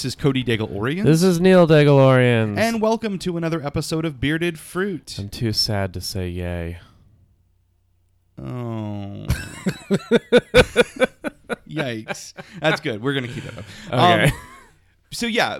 Hi, this is Cody Orion. This is Neil Daigle-Orians. and welcome to another episode of Bearded Fruit. I'm too sad to say yay. Oh. Yikes. That's good. We're going to keep it up. Okay. Um, so yeah,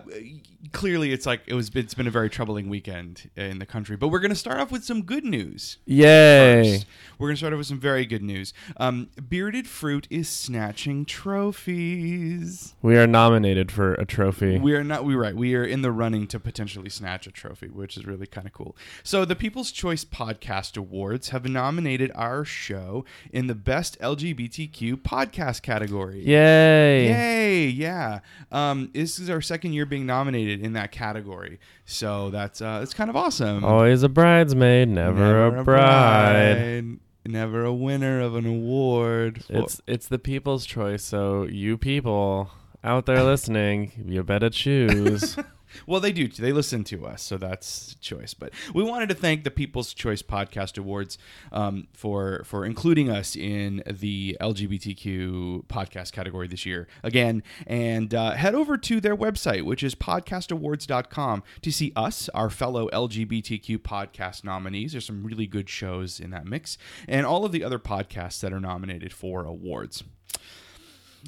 clearly it's like it was it's been a very troubling weekend in the country, but we're going to start off with some good news. Yay. First. We're going to start off with some very good news. Um, Bearded Fruit is snatching trophies. We are nominated for a trophy. We are not. We right. We are in the running to potentially snatch a trophy, which is really kind of cool. So the People's Choice Podcast Awards have nominated our show in the Best LGBTQ Podcast category. Yay. Yay! Yeah. Um, this is our second year being nominated in that category, so that's uh, it's kind of awesome. Always a bridesmaid, never, a bride. bride, Never a winner of an award. It's it's the people's choice, so you people out there listening, you better choose. Well, they do. They listen to us, so that's choice. But we wanted to thank the People's Choice Podcast Awards um, for for including us in the LGBTQ podcast category this year again. And uh, head over to their website, which is podcastawards.com, to see us, our fellow LGBTQ podcast nominees. There's some really good shows in that mix, and all of the other podcasts that are nominated for awards.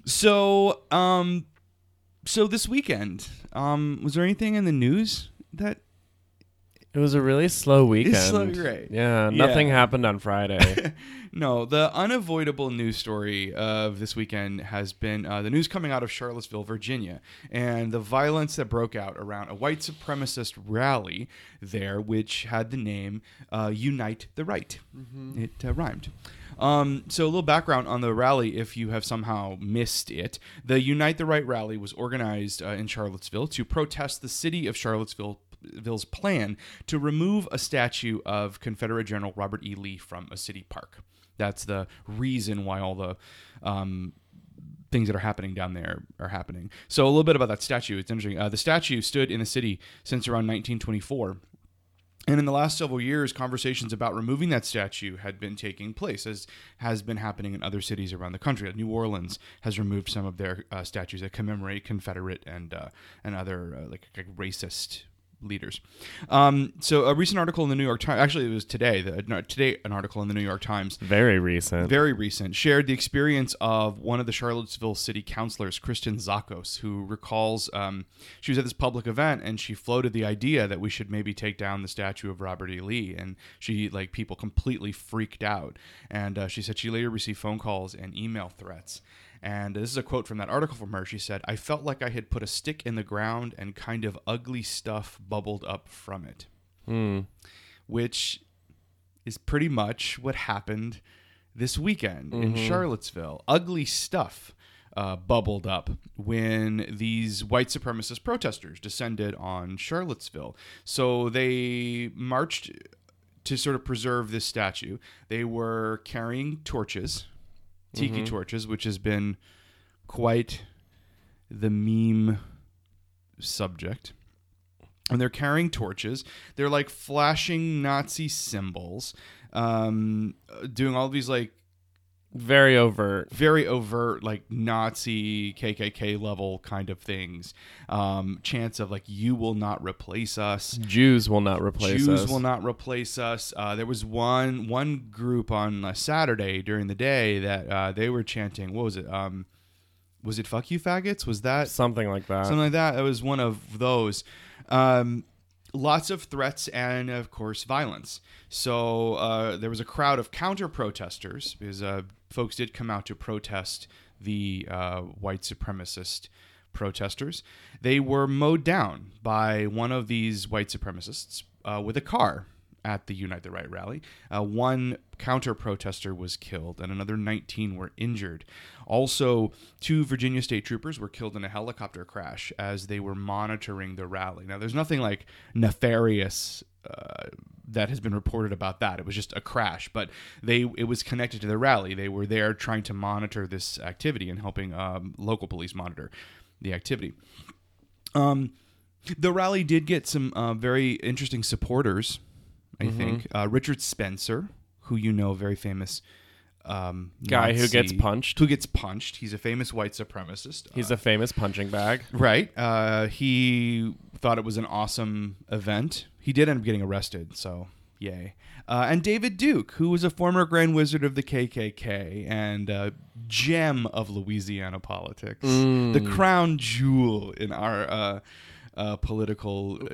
So, um, so this weekend, um, was there anything in the news that it was a really slow weekend. slow, right. Yeah, Yeah. nothing happened on Friday. no, the unavoidable news story of this weekend has been uh, the news coming out of Charlottesville, Virginia, and the violence that broke out around a white supremacist rally there, which had the name uh, Unite the Right. It uh, rhymed. Um, so, a little background on the rally if you have somehow missed it. The Unite the Right rally was organized uh, in Charlottesville to protest the city of Charlottesville. Ville's plan to remove a statue of Confederate General Robert E. Lee from a city park. That's the reason why all the um, things that are happening down there are happening. So a little bit about that statue. It's interesting. Uh, the statue stood in the city since around 1924. And in the last several years, conversations about removing that statue had been taking place, as has been happening in other cities around the country. New Orleans has removed some of their uh, statues that commemorate Confederate and uh, and other uh, like, like racist leaders. Um, so a recent article in the New York Times, actually it was today, the, no, today an article in the New York Times Very recent. very recent, shared the experience of one of the Charlottesville city councilors, Kristin Szakos, who recalls um, she was at this public event and she floated the idea that we should maybe take down the statue of Robert E. Lee, and she like people completely freaked out, and uh, she said she later received phone calls and email threats. And this is a quote from that article from her. She said, I felt like I had put a stick in the ground and kind of ugly stuff bubbled up from it Hmm. which is pretty much what happened this weekend in Charlottesville. Ugly stuff uh, bubbled up when these white supremacist protesters descended on Charlottesville. So they marched to sort of preserve this statue. They were carrying torches, tiki torches, which has been quite the meme subject and they're carrying torches. They're like flashing Nazi symbols, um, doing all these like Very overt. very overt like Nazi KKK level kind of things. Um, chants of like "You will not replace us." Jews will not replace Jews us. will not replace us. Uh, there was one one group on uh, Saturday during the day that uh, they were chanting. What was it? Um, was it "Fuck you, faggots"? Was that Something like that. something like that. It was one of those. Um, lots of threats and, of course, violence. So uh, there was a crowd of counter protesters because uh, folks did come out to protest the uh, white supremacist protesters. They were mowed down by one of these white supremacists uh, with a car at the Unite the Right rally. Uh, one counter protester was killed, and another 19 were injured. Also, two Virginia state troopers were killed in a helicopter crash as they were monitoring the rally. Now, there's nothing like nefarious. Uh, that has been reported about that. It was just a crash, but they it was connected to the rally. They were there trying to monitor this activity and helping um, local police monitor the activity. Um, the rally did get some uh, very interesting supporters. I think uh, Richard Spencer, who you know, very famous um, Guy who gets punched. Who gets punched? He's a famous white supremacist. He's Uh, a famous punching bag. right. Uh, he thought it was an awesome event. He did end up getting arrested, so yay. Uh, and David Duke, who was a former Grand Wizard of the KKK and uh, gem of Louisiana politics, Mm. the crown jewel in our uh, uh, political uh,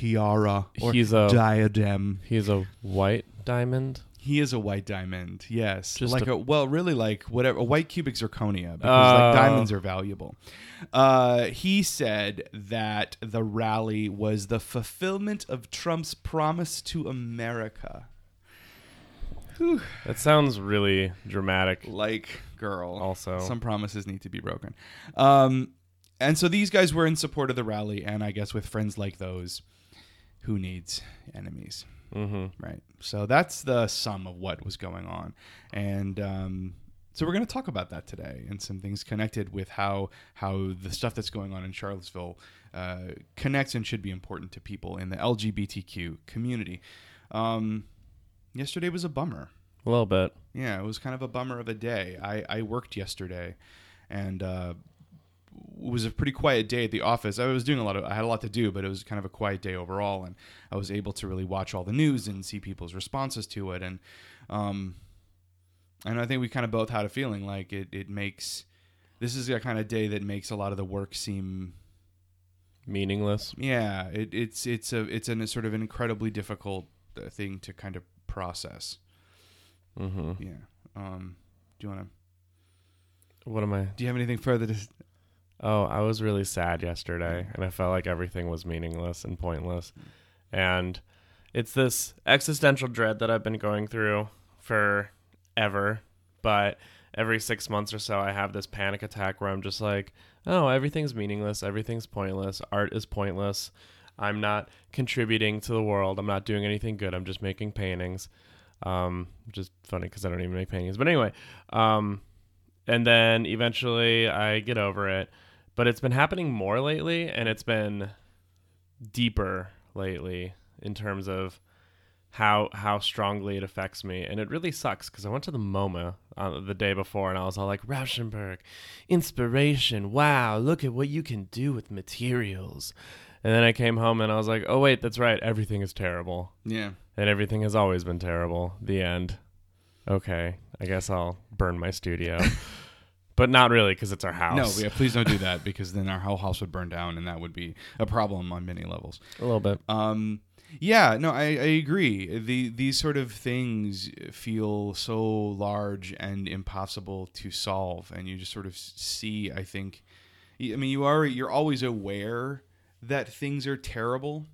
tiara or He's a- diadem. He's a white diamond. He is a white diamond, yes. Just like a- a, well, really like whatever a white cubic zirconia because Oh. like diamonds are valuable. Uh, he said that the rally was the fulfillment of Trump's promise to America. Whew. That sounds really dramatic. Like, girl. Also. some promises need to be broken. Um, and so these guys were in support of the rally, and I guess with friends like those, who needs enemies? hmm Right. So that's the sum of what was going on. And um, so we're going to talk about that today and some things connected with how how the stuff that's going on in Charlottesville uh, connects and should be important to people in the LGBTQ community. Um, yesterday was a bummer. A little bit. Yeah, it was kind of a bummer of a day. I, I worked yesterday and uh, was a pretty quiet day at the office. I was doing a lot of, I had a lot to do, but it was kind of a quiet day overall. And I was able to really watch all the news and see people's responses to it. And, um, and I think we kind of both had a feeling like it, it makes, this is a kind of day that makes a lot of the work seem Meaningless. yeah, it, it's it's a it's an, a sort of an incredibly difficult uh, thing to kind of process. hmm Yeah. Um, do you want to? What am I? Do you have anything further to? Oh, I was really sad yesterday, and I felt like everything was meaningless and pointless. And it's this existential dread that I've been going through forever. But every six months or so, I have this panic attack where I'm just like, oh, everything's meaningless. Everything's pointless. Art is pointless. I'm not contributing to the world. I'm not doing anything good. I'm just making paintings. Um, which is funny because I don't even make paintings. But anyway, um, and then eventually I get over it. But it's been happening more lately, and it's been deeper lately in terms of how how strongly it affects me, and it really sucks because I went to the MoMA uh, the day before, and I was all like, Rauschenberg, inspiration! Wow, look at what you can do with materials. And then I came home and I was like, oh wait, that's right, everything is terrible, Yeah. and everything has always been terrible. The end. Okay, I guess I'll burn my studio. But not really, because it's our house. No, yeah, please don't do that because then our whole house would burn down, and that would be a problem on many levels. a little bit. Um, yeah, no, I, I agree. The these sort of things feel so large and impossible to solve, and you just sort of see. I think, I mean, you are you're always aware that things are terrible.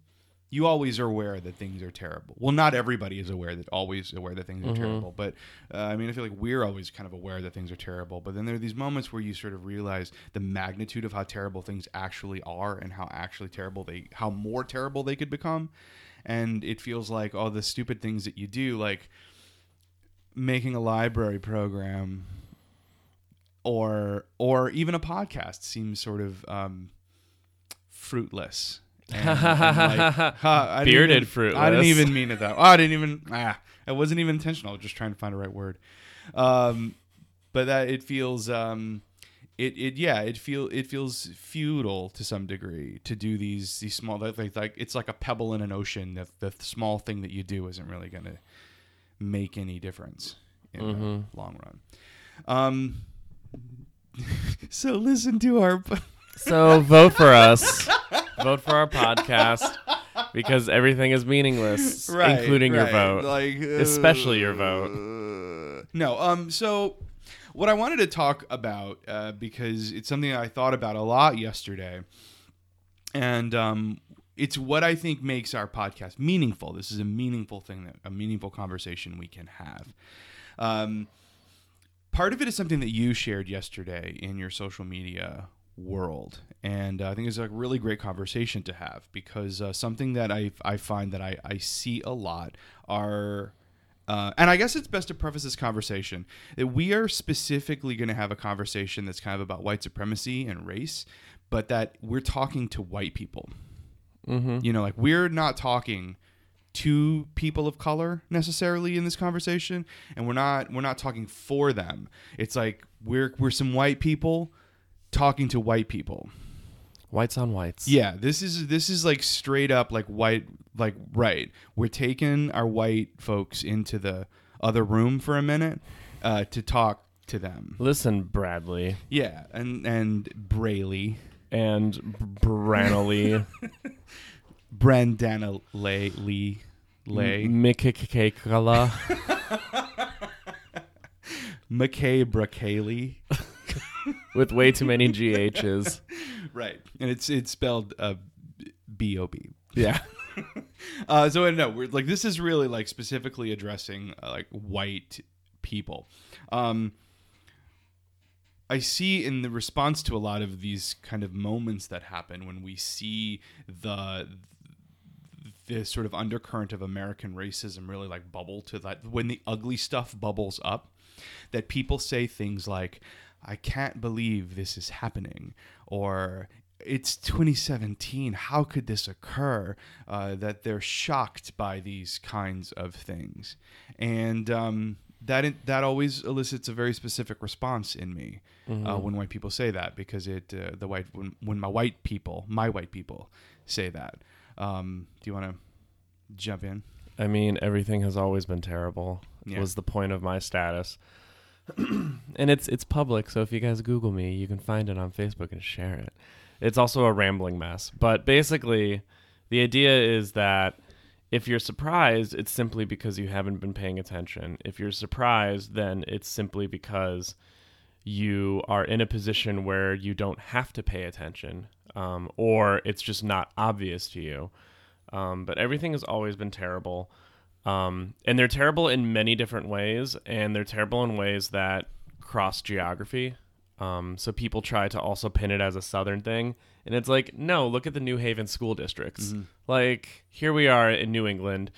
You always are aware that things are terrible. Well, not everybody is aware that always aware that things are terrible, but uh, I mean, I feel like we're always kind of aware that things are terrible. But then there are these moments where you sort of realize the magnitude of how terrible things actually are, and how actually terrible they, how more terrible they could become. And it feels like all the stupid things that you do, like making a library program, or or even a podcast, seems sort of um, fruitless. And- and like, huh, Bearded even- fruitless. I didn't even mean it that. Oh, I didn't even. Ah, it wasn't even intentional. I was just trying to find the right word. Um, but that it feels. Um, it, it yeah it feel it feels futile to some degree to do these these small like, like like it's like a pebble in an ocean that the small thing that you do isn't really going to make any difference in Mhm. the long run. Um, so listen to our So vote for us. vote for our podcast because everything is meaningless, including your vote. like Especially your vote. uh, No, um, so what I wanted to talk about uh, because it's something I thought about a lot yesterday, and um, it's what I think makes our podcast meaningful. This is a meaningful thing, that a meaningful conversation we can have. Um, part of it is something that you shared yesterday in your social media world and uh, i think it's a really great conversation to have because uh, something that I, I find that I, I see a lot are uh, and i guess it's best to preface this conversation that we are specifically going to have a conversation that's kind of about white supremacy and race but that we're talking to white people. Mm-hmm. you know like we're not talking to people of color necessarily in this conversation and we're not we're not talking for them. It's like we're we're some white people talking to white people Whites on whites. yeah this is this is like straight up like white like right. We're taking our white folks into the other room for a minute uh, to talk to them. Listen, Bradley. Yeah and and brayley and Branley, brandana lay. Lee lay Mikikakala. mckay bracaley. With way too many GHs. Right and it's it's spelled uh, b-o-b Yeah. uh, so no, we're like this is really like specifically addressing uh, like white people. Um, I see in the response to a lot of these kind of moments that happen when we see the the sort of undercurrent of American racism really like bubble to that when the ugly stuff bubbles up that people say things like I can't believe this is happening or it's 2017 how could this occur uh, that they're shocked by these kinds of things and um, that that always elicits a very specific response in me uh, when white people say that because it uh, the white when, when my white people my white people say that um, do you want to jump in I mean, everything has always been terrible. Yeah. Was the point of my status. and it's it's public, so if you guys Google me, you can find it on Facebook and share it. It's also a rambling mess, but basically, the idea is that if you're surprised, it's simply because you haven't been paying attention. If you're surprised, then it's simply because you are in a position where you don't have to pay attention, um, or it's just not obvious to you. Um, but everything has always been terrible. Um, and they're terrible in many different ways, and they're terrible in ways that cross geography. Um, so people try to also pin it as a southern thing, and it's like, no, look at the New Haven school districts. Like here we are in New England,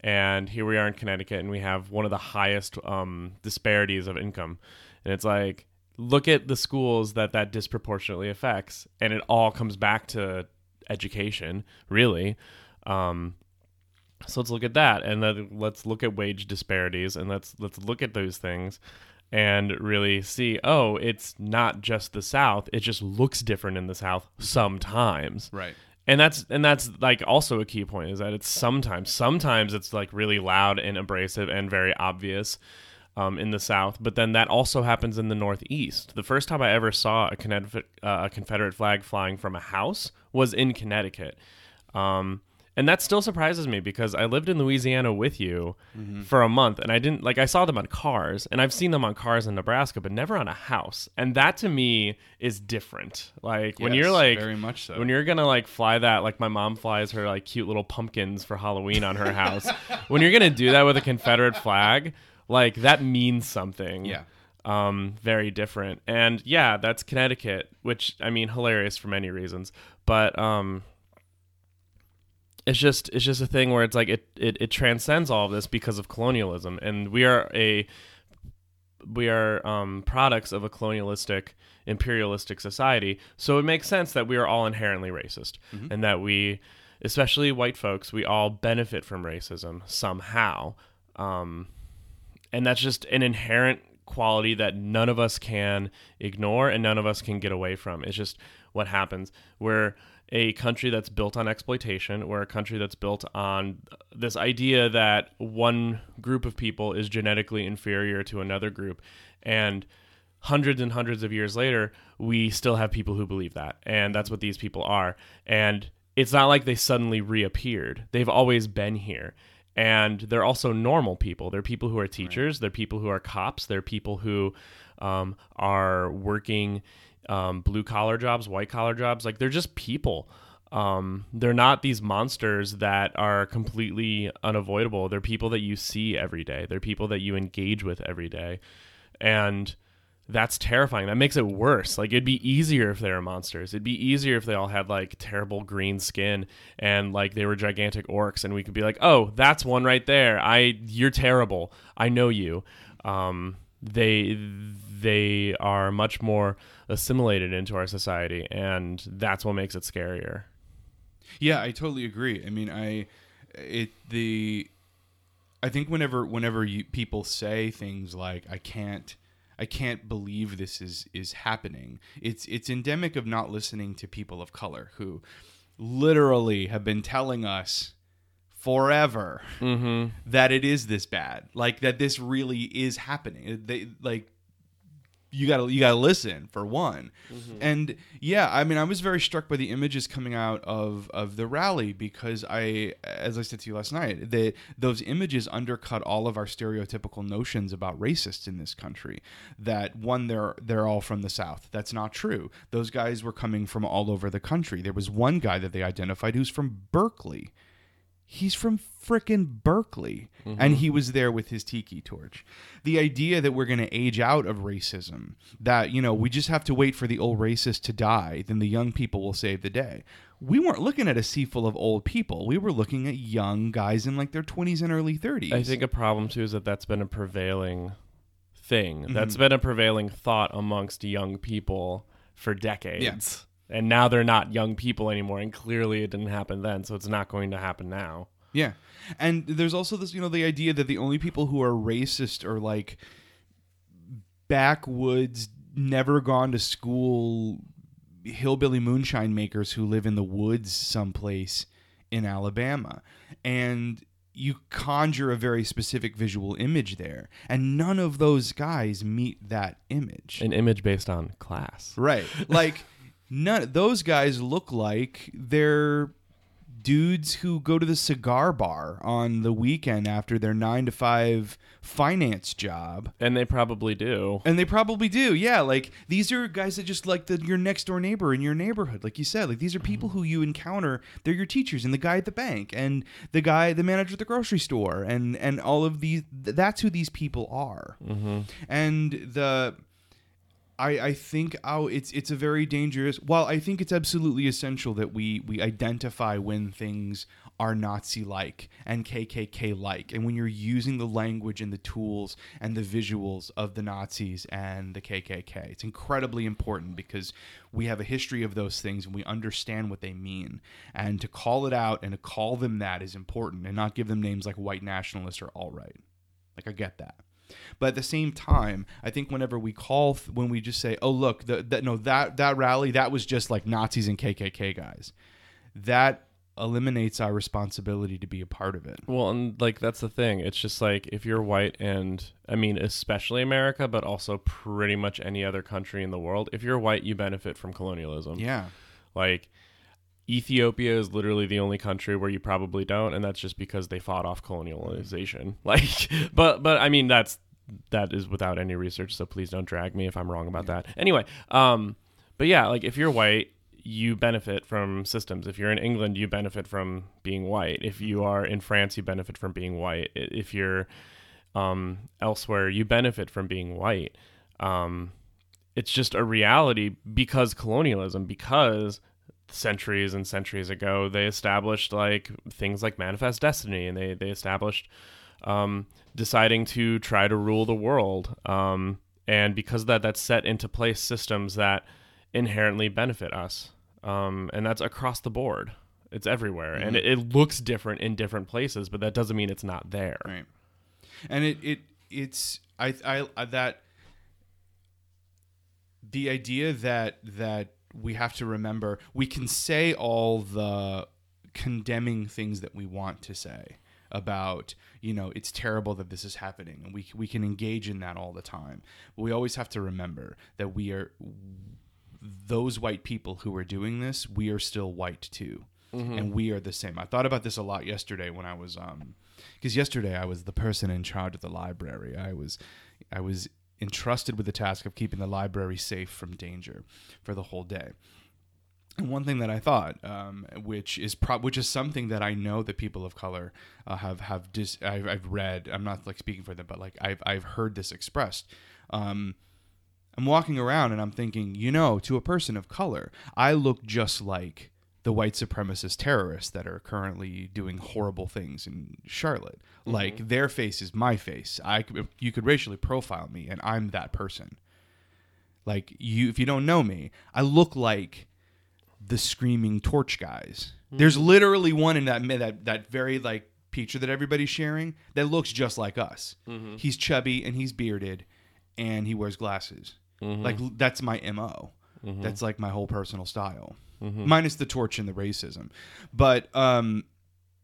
and here we are in Connecticut, and we have one of the highest um, disparities of income, and it's like, look at the schools that that disproportionately affects, and it all comes back to education, really. Um, so let's look at that, and then let's look at wage disparities, and let's let's look at those things, and really see. Oh, it's not just the South; it just looks different in the South sometimes. right And that's and that's like also a key point is that it's sometimes sometimes it's like really loud and abrasive and very obvious. Um, in the South, but then that also happens in the Northeast. The first time I ever saw a Confederate, uh, a Confederate flag flying from a house was in Connecticut. Um, and that still surprises me because I lived in Louisiana with you for a month and I didn't like I saw them on cars and I've seen them on cars in Nebraska but never on a house. And that to me is different. Like when you're like very much so when you're going to like fly that like my mom flies her like cute little pumpkins for Halloween on her house. when you're going to do that with a Confederate flag, like that means something yeah um, very different. And yeah, that's Connecticut, which I mean, hilarious for many reasons. But um, it's just it's just a thing where it's like it, it it transcends all of this because of colonialism, and we are a we are um, products of a colonialistic imperialistic society. So it makes sense that we are all inherently racist, and that we, especially white folks, we all benefit from racism somehow. Um, and that's just an inherent quality that none of us can ignore and none of us can get away from. It's just what happens. We're a country that's built on exploitation. We're a country that's built on this idea that one group of people is genetically inferior to another group. And hundreds and hundreds of years later, we still have people who believe that. And that's what these people are. And it's not like they suddenly reappeared, they've always been here and they're also normal people. They're people who are teachers. They're people who are cops. They're people who um, are working um, blue collar jobs, white collar jobs. Like they're just people. Um, they're not these monsters that are completely unavoidable. They're people that you see every day. They're people that you engage with every day, and that's terrifying. That makes it worse. Like it'd be easier if they were monsters. It'd be easier if they all had like terrible green skin and like they were gigantic orcs and we could be like, "Oh, that's one right there. I you're terrible. I know you." Um they they are much more assimilated into our society and that's what makes it scarier. Yeah, I totally agree. I mean, I it the I think whenever whenever you, people say things like I can't I can't believe this is is happening. It's it's endemic of not listening to people of color who literally have been telling us forever Mm-hmm. that it is this bad. Like that this really is happening. They like you gotta you gotta listen for one. Mm-hmm. And yeah i mean i was very struck by the images coming out of of the rally because i as i said to you last night that those images undercut all of our stereotypical notions about racists in this country. That one they're they're all from the south. That's not true. Those guys were coming from all over the country. There was one guy that they identified who's from berkeley He's from frickin' Berkeley, and he was there with his tiki torch. The idea that we're going to age out of racism, that, you know, we just have to wait for the old racist to die, then the young people will save the day. We weren't looking at a sea full of old people. We were looking at young guys in like their 20s and early 30s. I think a problem too is that that's been a prevailing thing. Mm-hmm. That's been a prevailing thought amongst young people for decades. And now they're not young people anymore, and clearly it didn't happen then, so it's not going to happen now. Yeah. And there's also this, you know, the idea that the only people who are racist are like backwoods, never gone to school hillbilly moonshine makers who live in the woods someplace in Alabama. And you conjure a very specific visual image there. And none of those guys meet that image. An image based on class. Right. Like none those guys look like they're dudes who go to the cigar bar on the weekend after their 9 to 5 finance job. And they probably do. And they probably do. Yeah, like these are guys that just like the your next door neighbor in your neighborhood. Like you said, like these are people mm-hmm. who you encounter. They're your teachers and the guy at the bank and the guy the manager at the grocery store and and all of these that's who these people are. Mm-hmm. And the I, I think oh it's it's a very dangerous while I think it's absolutely essential that we we identify when things are Nazi like and KKK like and when you're using the language and the tools and the visuals of the Nazis and the KKK it's incredibly important because we have a history of those things and we understand what they mean. And to call it out and to call them that is important and not give them names like white nationalists or alt right. Like I get that but at the same time, I think whenever we call, when we just say, "Oh, look, the, that no that that rally that was just like Nazis and KKK guys," that eliminates our responsibility to be a part of it. Well, and like that's the thing. It's just like if you're white and I mean especially America, but also pretty much any other country in the world, if you're white, you benefit from colonialism. Yeah, Like Ethiopia is literally the only country where you probably don't, and that's just because they fought off colonialization. Like, but but I mean that's that is without any research, so please don't drag me if I'm wrong about that. Anyway, um, but yeah, like if you're white, you benefit from systems. If you're in England, you benefit from being white. If you are in France, you benefit from being white. If you're um, elsewhere, you benefit from being white. Um, it's just a reality because colonialism, because centuries and centuries ago they established like things like manifest destiny and they, they established um, deciding to try to rule the world um, and because of that that's set into place systems that inherently benefit us um, and that's across the board. It's everywhere and it, it looks different in different places but that doesn't mean it's not there. Right. And it it it's I I, I that the idea that that we have to remember we can say all the condemning things that we want to say about you know it's terrible that this is happening. And we we can engage in that all the time. But we always have to remember that we are those white people who are doing this we are still white too. And we are the same. I thought about this a lot yesterday when i was um because yesterday i was the person in charge of the library. I was i was entrusted with the task of keeping the library safe from danger for the whole day and one thing that I thought, um, which is pro- which is something that I know that people of color uh, have have dis- I've, I've read. I'm not like speaking for them, but like I've I've heard this expressed. Um, I'm walking around and I'm thinking, you know, to a person of color, I look just like the white supremacist terrorists that are currently doing horrible things in Charlotte. Mm-hmm. Like their face is my face. I you could racially profile me, and I'm that person. Like you, if you don't know me, I look like the screaming torch guys. Hmm. There's literally one in that that that very like picture that everybody's sharing that looks just like us. Mm-hmm. He's chubby and he's bearded and he wears glasses. Mm-hmm. Like that's my MO. That's like my whole personal style. Minus the torch and the racism. But um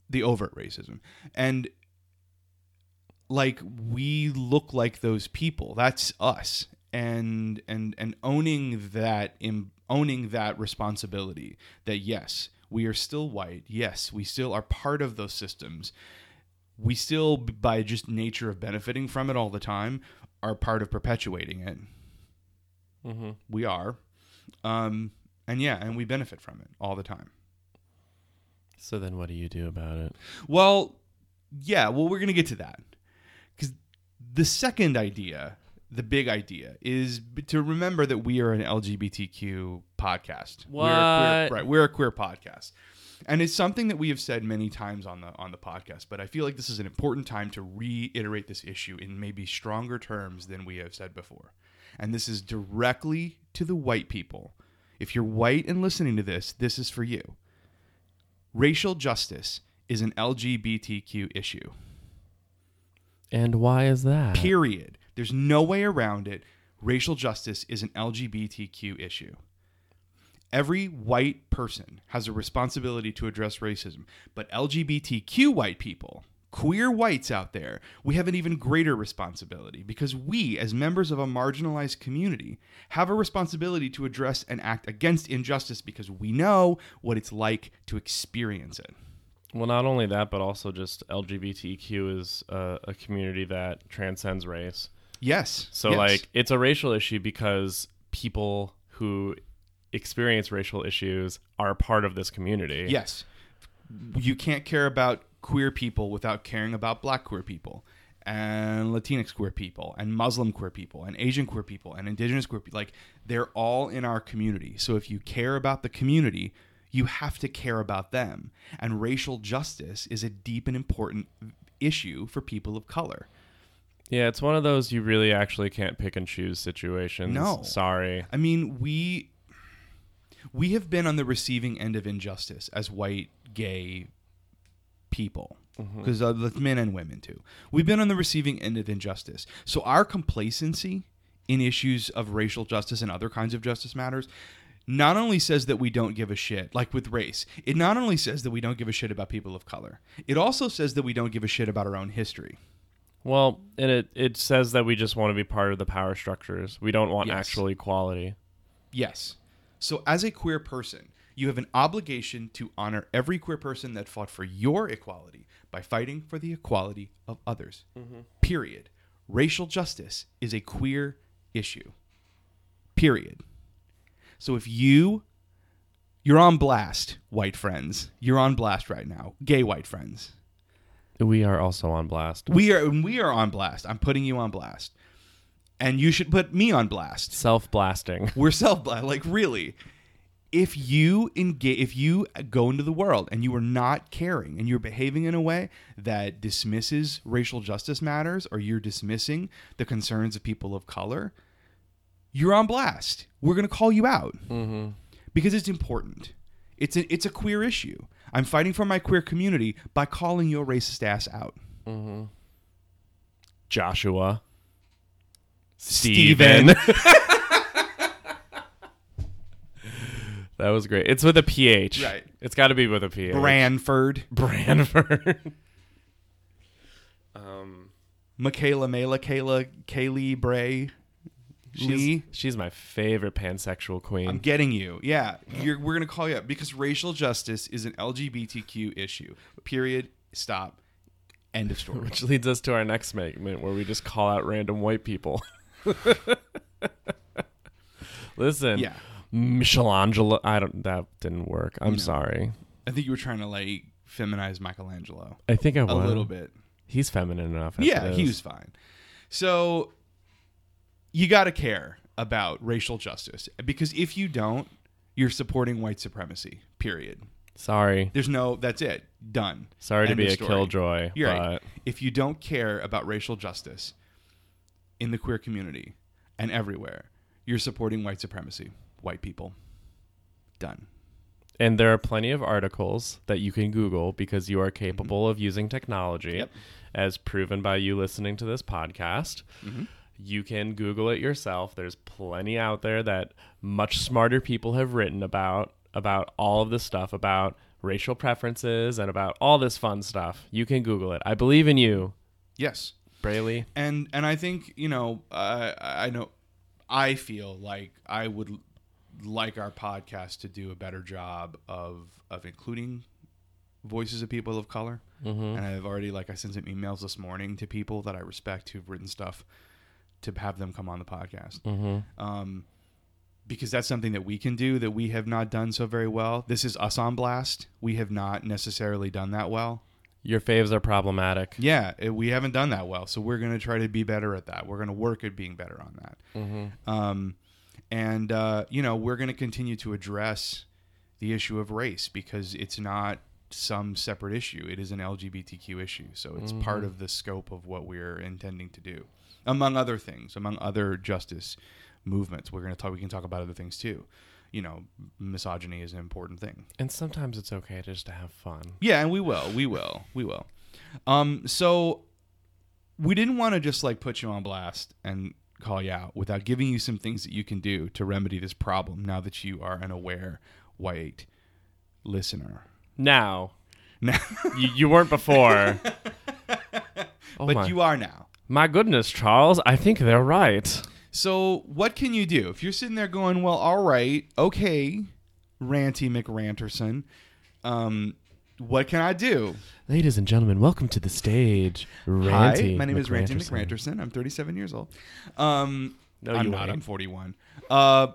the overt racism. And like we look like those people. That's us. And and and owning that in owning that responsibility that yes, we are still white. Yes, we still are part of those systems. We still by just nature of benefiting from it all the time are part of perpetuating it. Mm-hmm. We are. Um and yeah, and we benefit from it all the time. So then, what do you do about it? Well, yeah, well, we're going to get to that. Because the second idea, the big idea, is to remember that we are an LGBTQ podcast. We're a queer, What? right. We're a queer podcast. And it's something that we have said many times on the on the podcast, but I feel like this is an important time to reiterate this issue in maybe stronger terms than we have said before. And this is directly to the white people. If you're white and listening to this, this is for you. Racial justice is an LGBTQ issue. And why is that? Period. There's no way around it. Racial justice is an LGBTQ issue. Every white person has a responsibility to address racism, but LGBTQ white people, queer whites out there, we have an even greater responsibility because we, as members of a marginalized community, have a responsibility to address and act against injustice because we know what it's like to experience it. Well, not only that, but also just LGBTQ is a, a community that transcends race. Yes. So, yes. like, it's a racial issue because people who experience racial issues are part of this community. Yes. You can't care about queer people without caring about black queer people and Latinx queer people and Muslim queer people and Asian queer people and indigenous queer people. Like they're all in our community. So if you care about the community, you have to care about them. And racial justice is a deep and important issue for people of color. Yeah, it's one of those you really actually can't pick and choose situations. No. Sorry. I mean, we we have been on the receiving end of injustice as white gay people because uh, that's men and women too. We've been on the receiving end of injustice. So our complacency in issues of racial justice and other kinds of justice matters not only says that we don't give a shit, like with race, it not only says that we don't give a shit about people of color, it also says that we don't give a shit about our own history. Well, and it, it says that we just want to be part of the power structures. We don't want Yes. actual equality. Yes. So, as a queer person, you have an obligation to honor every queer person that fought for your equality by fighting for the equality of others. Mm-hmm. Period. Racial justice is a queer issue. Period. So, if you you're on blast, white friends. You're on blast right now, gay white friends. We are also on blast. We are we are on blast. I'm putting you on blast, and you should put me on blast. Self blasting. We're self like really. If you engage, if you go into the world and you are not caring and you're behaving in a way that dismisses racial justice matters or you're dismissing the concerns of people of color, you're on blast. We're going to call you out Mm-hmm. because it's important. It's a, it's a queer issue. I'm fighting for my queer community by calling your racist ass out. Mm-hmm. Joshua. Steven. that was great. It's with a PH. Right. It's got to be with a PH. Branford, Branford. um, Michaela, Mela, Kayla, Kaylee, Bray, Lee. she's, she's my favorite pansexual queen. I'm getting you. Yeah, you're, we're gonna call you up because racial justice is an LGBTQ issue. Period. Stop. End of story. which leads us to our next segment where we just call out random white people. Listen, Yeah, Michelangelo. I don't. That didn't work. I'm No. sorry. I think you were trying to like feminize Michelangelo I think I a was A little bit. He's feminine enough. as Yeah, it he is. was fine. So you got to care about racial justice because if you don't, you're supporting white supremacy. Period. Sorry, There's no. That's it. Done. sorry to End be of a story. killjoy, You're but right. If you don't care about racial justice in the queer community and everywhere, you're supporting white supremacy. White people. Done. and there are plenty of articles that you can Google because you are capable of using technology, Mm-hmm. Yep. as proven by you listening to this podcast. Mm-hmm. You can Google it yourself. There's plenty out there that much smarter people have written about about all of this stuff about racial preferences and about all this fun stuff. You can Google it. I believe in you, Yes. Braley. and and I think you know uh, I know I feel like I would like our podcast to do a better job of of including voices of people of color. Mm-hmm. And I've already like I sent some emails this morning to people that I respect who've written stuff to have them come on the podcast. Mm-hmm. Um, because that's something that we can do that we have not done so very well. This is us on blast. We have not necessarily done that well. Your faves are problematic. Yeah, it, we haven't done that well. So we're going to try to be better at that. We're going to work at being better on that. Mm-hmm. Um, and uh, you know, we're going to continue to address the issue of race because it's not some separate issue. It is an LGBTQ issue. So it's part of the scope of what we're intending to do, among other things, among other justice movements. We're going to talk. We can talk about other things too. You know, misogyny is an important thing. And sometimes it's okay just to have fun. Yeah, and we will. We will. We will. Um, so we didn't want to just like put you on blast and call you out without giving you some things that you can do to remedy this problem now that you are an aware white listener. Now, Now, you, you weren't before. oh but my. you are now. my goodness, Charles, I think they're right. So what can you do if you're sitting there going, "Well, all right, okay, Ranty McRanterson, um, what can I do?" Ladies and gentlemen, welcome to the stage. Ranty Hi, my name is Ranty McRanterson. McRanterson. I'm 37 years old. Um, No, I'm you not. ain't. I'm 41. Uh,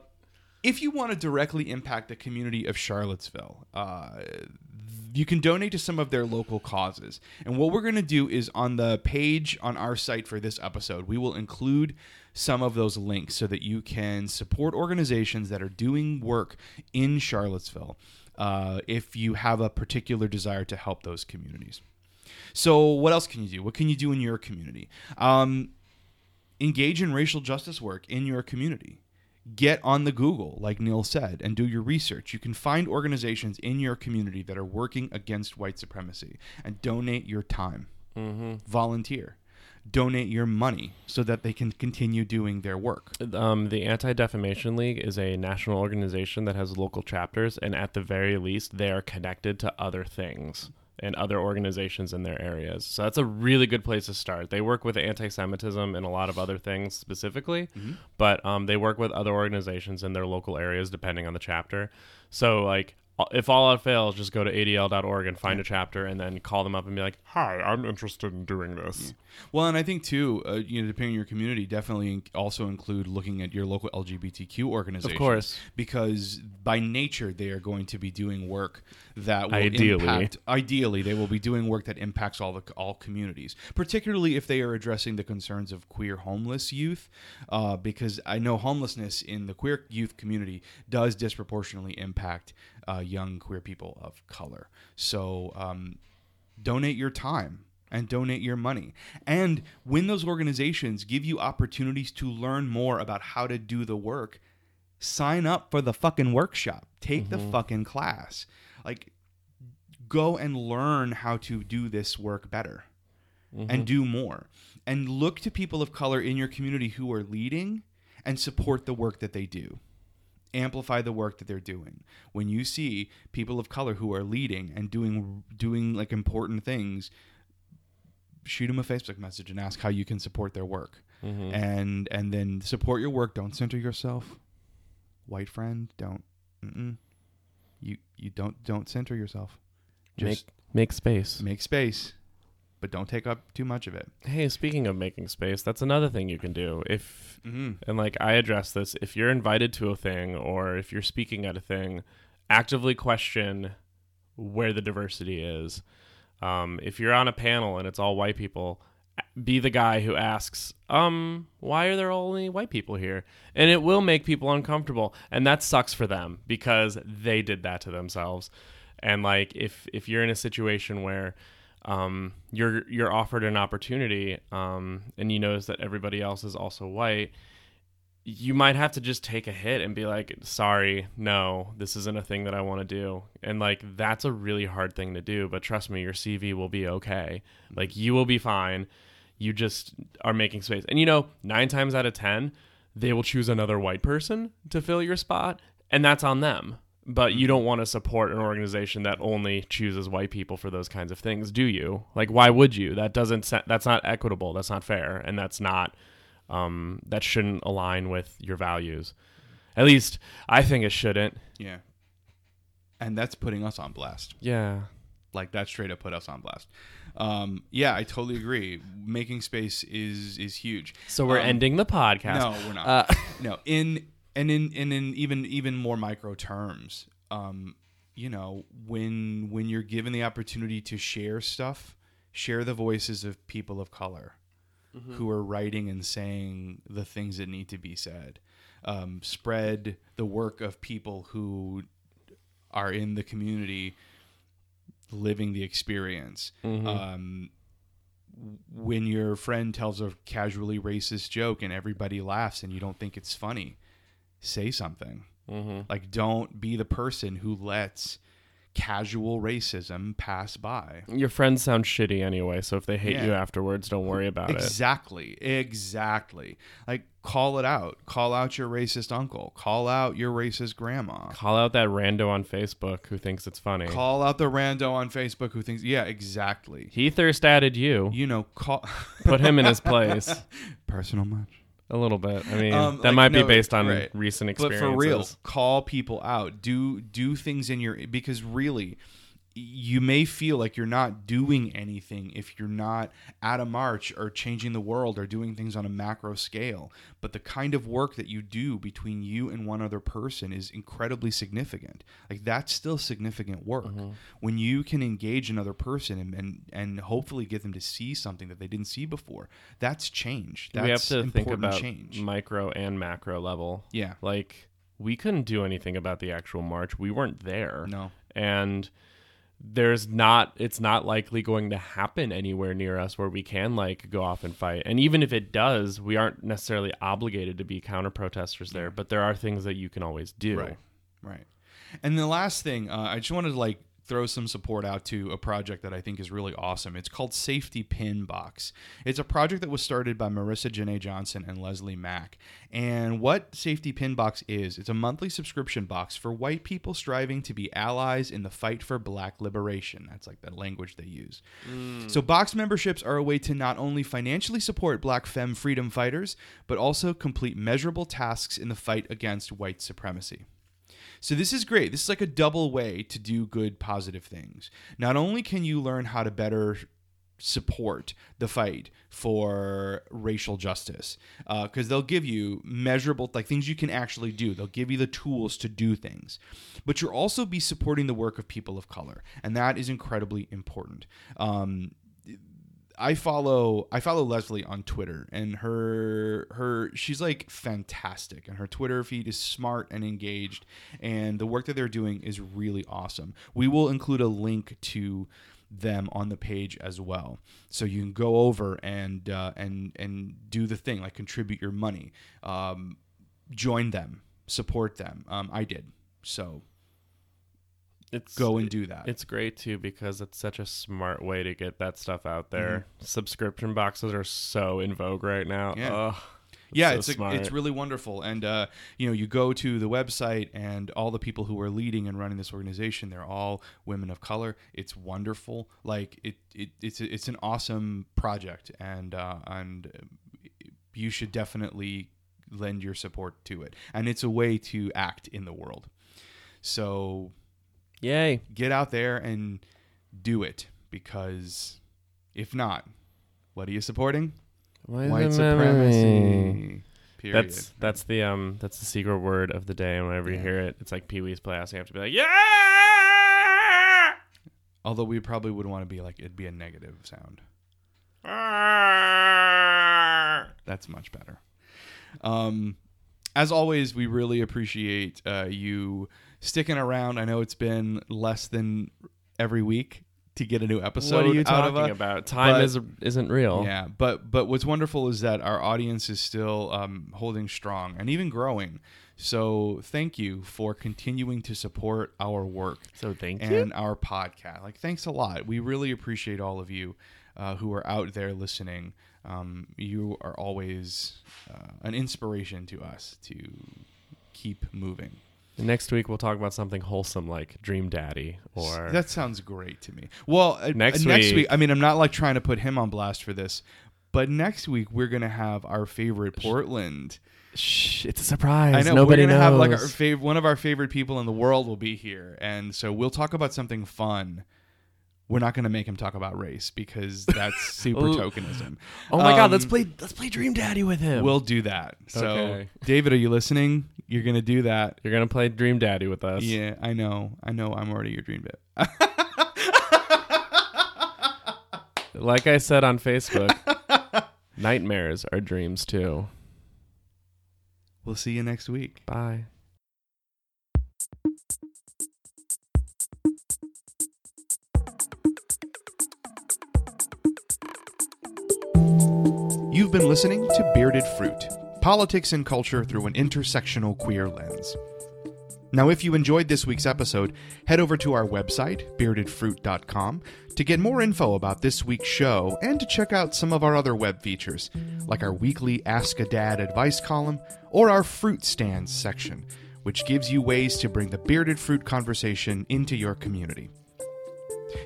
if you want to directly impact the community of Charlottesville, uh, you can donate to some of their local causes. And what we're going to do is on the page on our site for this episode, we will include some of those links so that you can support organizations that are doing work in Charlottesville uh, if you have a particular desire to help those communities. So, what else can you do? What can you do in your community? Um, engage in racial justice work in your community. Get on the Google, like Neil said, and do your research. You can find organizations in your community that are working against white supremacy and donate your time. Mm-hmm. Volunteer. Donate your money so that they can continue doing their work. Um, the Anti Defamation League is a national organization that has local chapters, and at the very least, they are connected to other things and other organizations in their areas. So that's a really good place to start. They work with anti Semitism and a lot of other things specifically, but um, they work with other organizations in their local areas depending on the chapter. So, like, if all else fails, just go to adl.org and find a chapter and then call them up and be like, Hi, I'm interested in doing this. Well, and I think too, uh, you know, depending on your community, definitely in- also include looking at your local LGBTQ organization. Of course. because by nature they are going to be doing work that will Ideally. impact. Ideally, they will be doing work that impacts all the all communities, particularly if they are addressing the concerns of queer homeless youth. Uh, because I know homelessness in the queer youth community does disproportionately impact uh, young queer people of color. So. Um, donate your time and donate your money. And when those organizations give you opportunities to learn more about how to do the work, sign up for the fucking workshop. Take the fucking class. Like go and learn how to do this work better and do more. And look to people of color in your community who are leading and support the work that they do amplify the work that they're doing. When you see people of color who are leading and doing doing like important things, shoot them a Facebook message and ask how you can support their work. Mm-hmm. And and then support your work. Don't center yourself. White friend, don't. Mm-mm. You you don't don't center yourself. Make, Just make space. make space, but don't take up too much of it. Hey, speaking of making space, that's another thing you can do. If Mm-hmm. and like I address this, if you're invited to a thing or if you're speaking at a thing, actively question where the diversity is. Um, if you're on a panel and it's all white people, be the guy who asks, um, why are there only white people here? And it will make people uncomfortable, and that sucks for them because they did that to themselves. And like if if you're in a situation where um, you're you're offered an opportunity um, and you notice that everybody else is also white you might have to just take a hit and be like, sorry, no, this isn't a thing that I want to do. And like, that's a really hard thing to do. But trust me, your CV will be okay. Like, you will be fine. You just are making space. And you know, nine times out of 10, they will choose another white person to fill your spot. And that's on them. But you don't want to support an organization that only chooses white people for those kinds of things, do you? Like, why would you? That doesn't, that's not equitable. That's not fair. And that's not, um, that shouldn't align with your values. At least I think it shouldn't. Yeah. And that's putting us on blast. Yeah. Like that straight up put us on blast. Um, yeah, I totally agree. Making space is is huge. So we're Um, ending the podcast. No, we're not. Uh, no, in and in and in even even more micro terms, um, you know, when when you're given the opportunity to share stuff, share the voices of people of color who are writing and saying the things that need to be said. Um, spread the work of people who are in the community living the experience. Um, when your friend tells a casually racist joke and everybody laughs and you don't think it's funny, say something. Mm-hmm. Like, don't be the person who lets casual racism pass by. Your friends sound shitty anyway, so if they hate Yeah. you afterwards, don't worry about it. Exactly. Exactly. Like, call it out. Call out your racist uncle. Call out your racist grandma. Call out that rando on Facebook who thinks it's funny. Call out the rando on Facebook who thinks, yeah, exactly. he thirst added you. You know, call. Put him in his place Personal much. A little bit. I mean, Um, that like, might be based on right. recent But for real, call people out. Do do things in your because really you may feel like you're not doing anything if you're not at a march or changing the world or doing things on a macro scale. But the kind of work that you do between you and one other person is incredibly significant. Like that's still significant work. Mm-hmm. When you can engage another person and, and and hopefully get them to see something that they didn't see before, that's change. That's we have to think about change. micro and macro level. yeah. Like we couldn't do anything about the actual march. We weren't there. No. And there's not it's not likely going to happen anywhere near us where we can like go off and fight. And even if it does, we aren't necessarily obligated to be counter protesters there, but there are things that you can always do. Right. Right. And the last thing, uh, I just wanted to like throw some support out to a project that I think is really awesome. It's called Safety Pin Box. It's a project that was started by Marissa Jenae Johnson and Leslie Mac. And what Safety Pin Box is, it's a monthly subscription box for white people striving to be allies in the fight for black liberation. That's like the language they use. Mm. So box memberships are a way to not only financially support black femme freedom fighters, but also complete measurable tasks in the fight against white supremacy. So this is great. This is like a double way to do good, positive things. Not only can you learn how to better support the fight for racial justice, because they'll give you measurable like things you can actually do. They'll give you the tools to do things, but you'll also be supporting the work of people of color, and that is incredibly important. Um, I follow I follow Leslie on Twitter and her her she's like fantastic and her Twitter feed is smart and engaged and the work that they're doing is really awesome. We will include a link to them on the page as well, so you can go over and uh, and and do the thing like contribute your money, um, join them, support them. Um, I did so It's go and do that. It's great too because it's such a smart way to get that stuff out there. Subscription boxes are so in vogue right now. Mm-hmm. Yeah. Ugh, yeah so it's a, it's really wonderful and uh, you know you go to the website and all the people who are leading and running this organization they're all women of color it's wonderful like it, it it's it's an awesome project and uh, and you should definitely lend your support to it and it's a way to act in the world so Yay. get out there and do it because if not what are you supporting white supremacy period That's that's the um that's the secret word of the day. And whenever you hear it, it's like Pee Wee's Playhouse. You have to be like, yeah. Although we probably would want to be like it'd be a negative sound. That's much better. Um, as always, we really appreciate uh, you sticking around. I know it's been less than every week to get a new episode. what are you talking a- about? Time but- is isn't real. Yeah, but but what's wonderful is that our audience is still um, holding strong and even growing. So thank you for continuing to support our work So thank you. and our podcast. Like, thanks a lot. We really appreciate all of you uh, who are out there listening. Um, you are always uh, an inspiration to us to keep moving. Next week we'll talk about something wholesome like Dream Daddy or That sounds great to me. Well, uh, Next uh, next week- week. I mean, I'm not like trying to put him on blast for this, but next week we're gonna have our favorite Portland. Shh, it's a surprise. I know Nobody we're gonna knows. have like our fav- one of our favorite people in the world will be here, and so we'll talk about something fun. We're not gonna make him talk about race because that's super tokenism. oh my god, Um, let's play let's play Dream Daddy with him. We'll do that. So, Okay. David, are you listening? You're gonna do that. You're gonna play Dream Daddy with us. Yeah, I know. I know. I'm already your dream bit. Like I said on Facebook, nightmares are dreams too. we'll see you next week. Bye. You've been listening to Bearded Fruit Politics and Culture Through an Intersectional Queer Lens. Now, if you enjoyed this week's episode, head over to our website, beardedfruit.com, to get more info about this week's show and to check out some of our other web features, like our weekly Ask a Dad advice column or our Fruit Stands section, which gives you ways to bring the bearded fruit conversation into your community.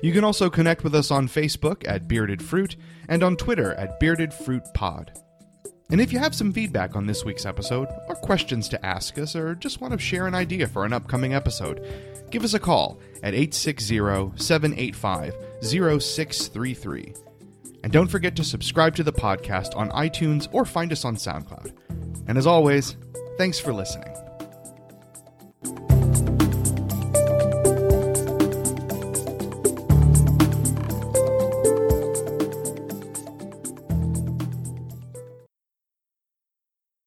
You can also connect with us on Facebook at Bearded Fruit and on Twitter at Bearded Fruit Pod. And if you have some feedback on this week's episode, or questions to ask us, or just want to share an idea for an upcoming episode, give us a call at 860 785 0633. And don't forget to subscribe to the podcast on iTunes or find us on SoundCloud. And as always, thanks for listening.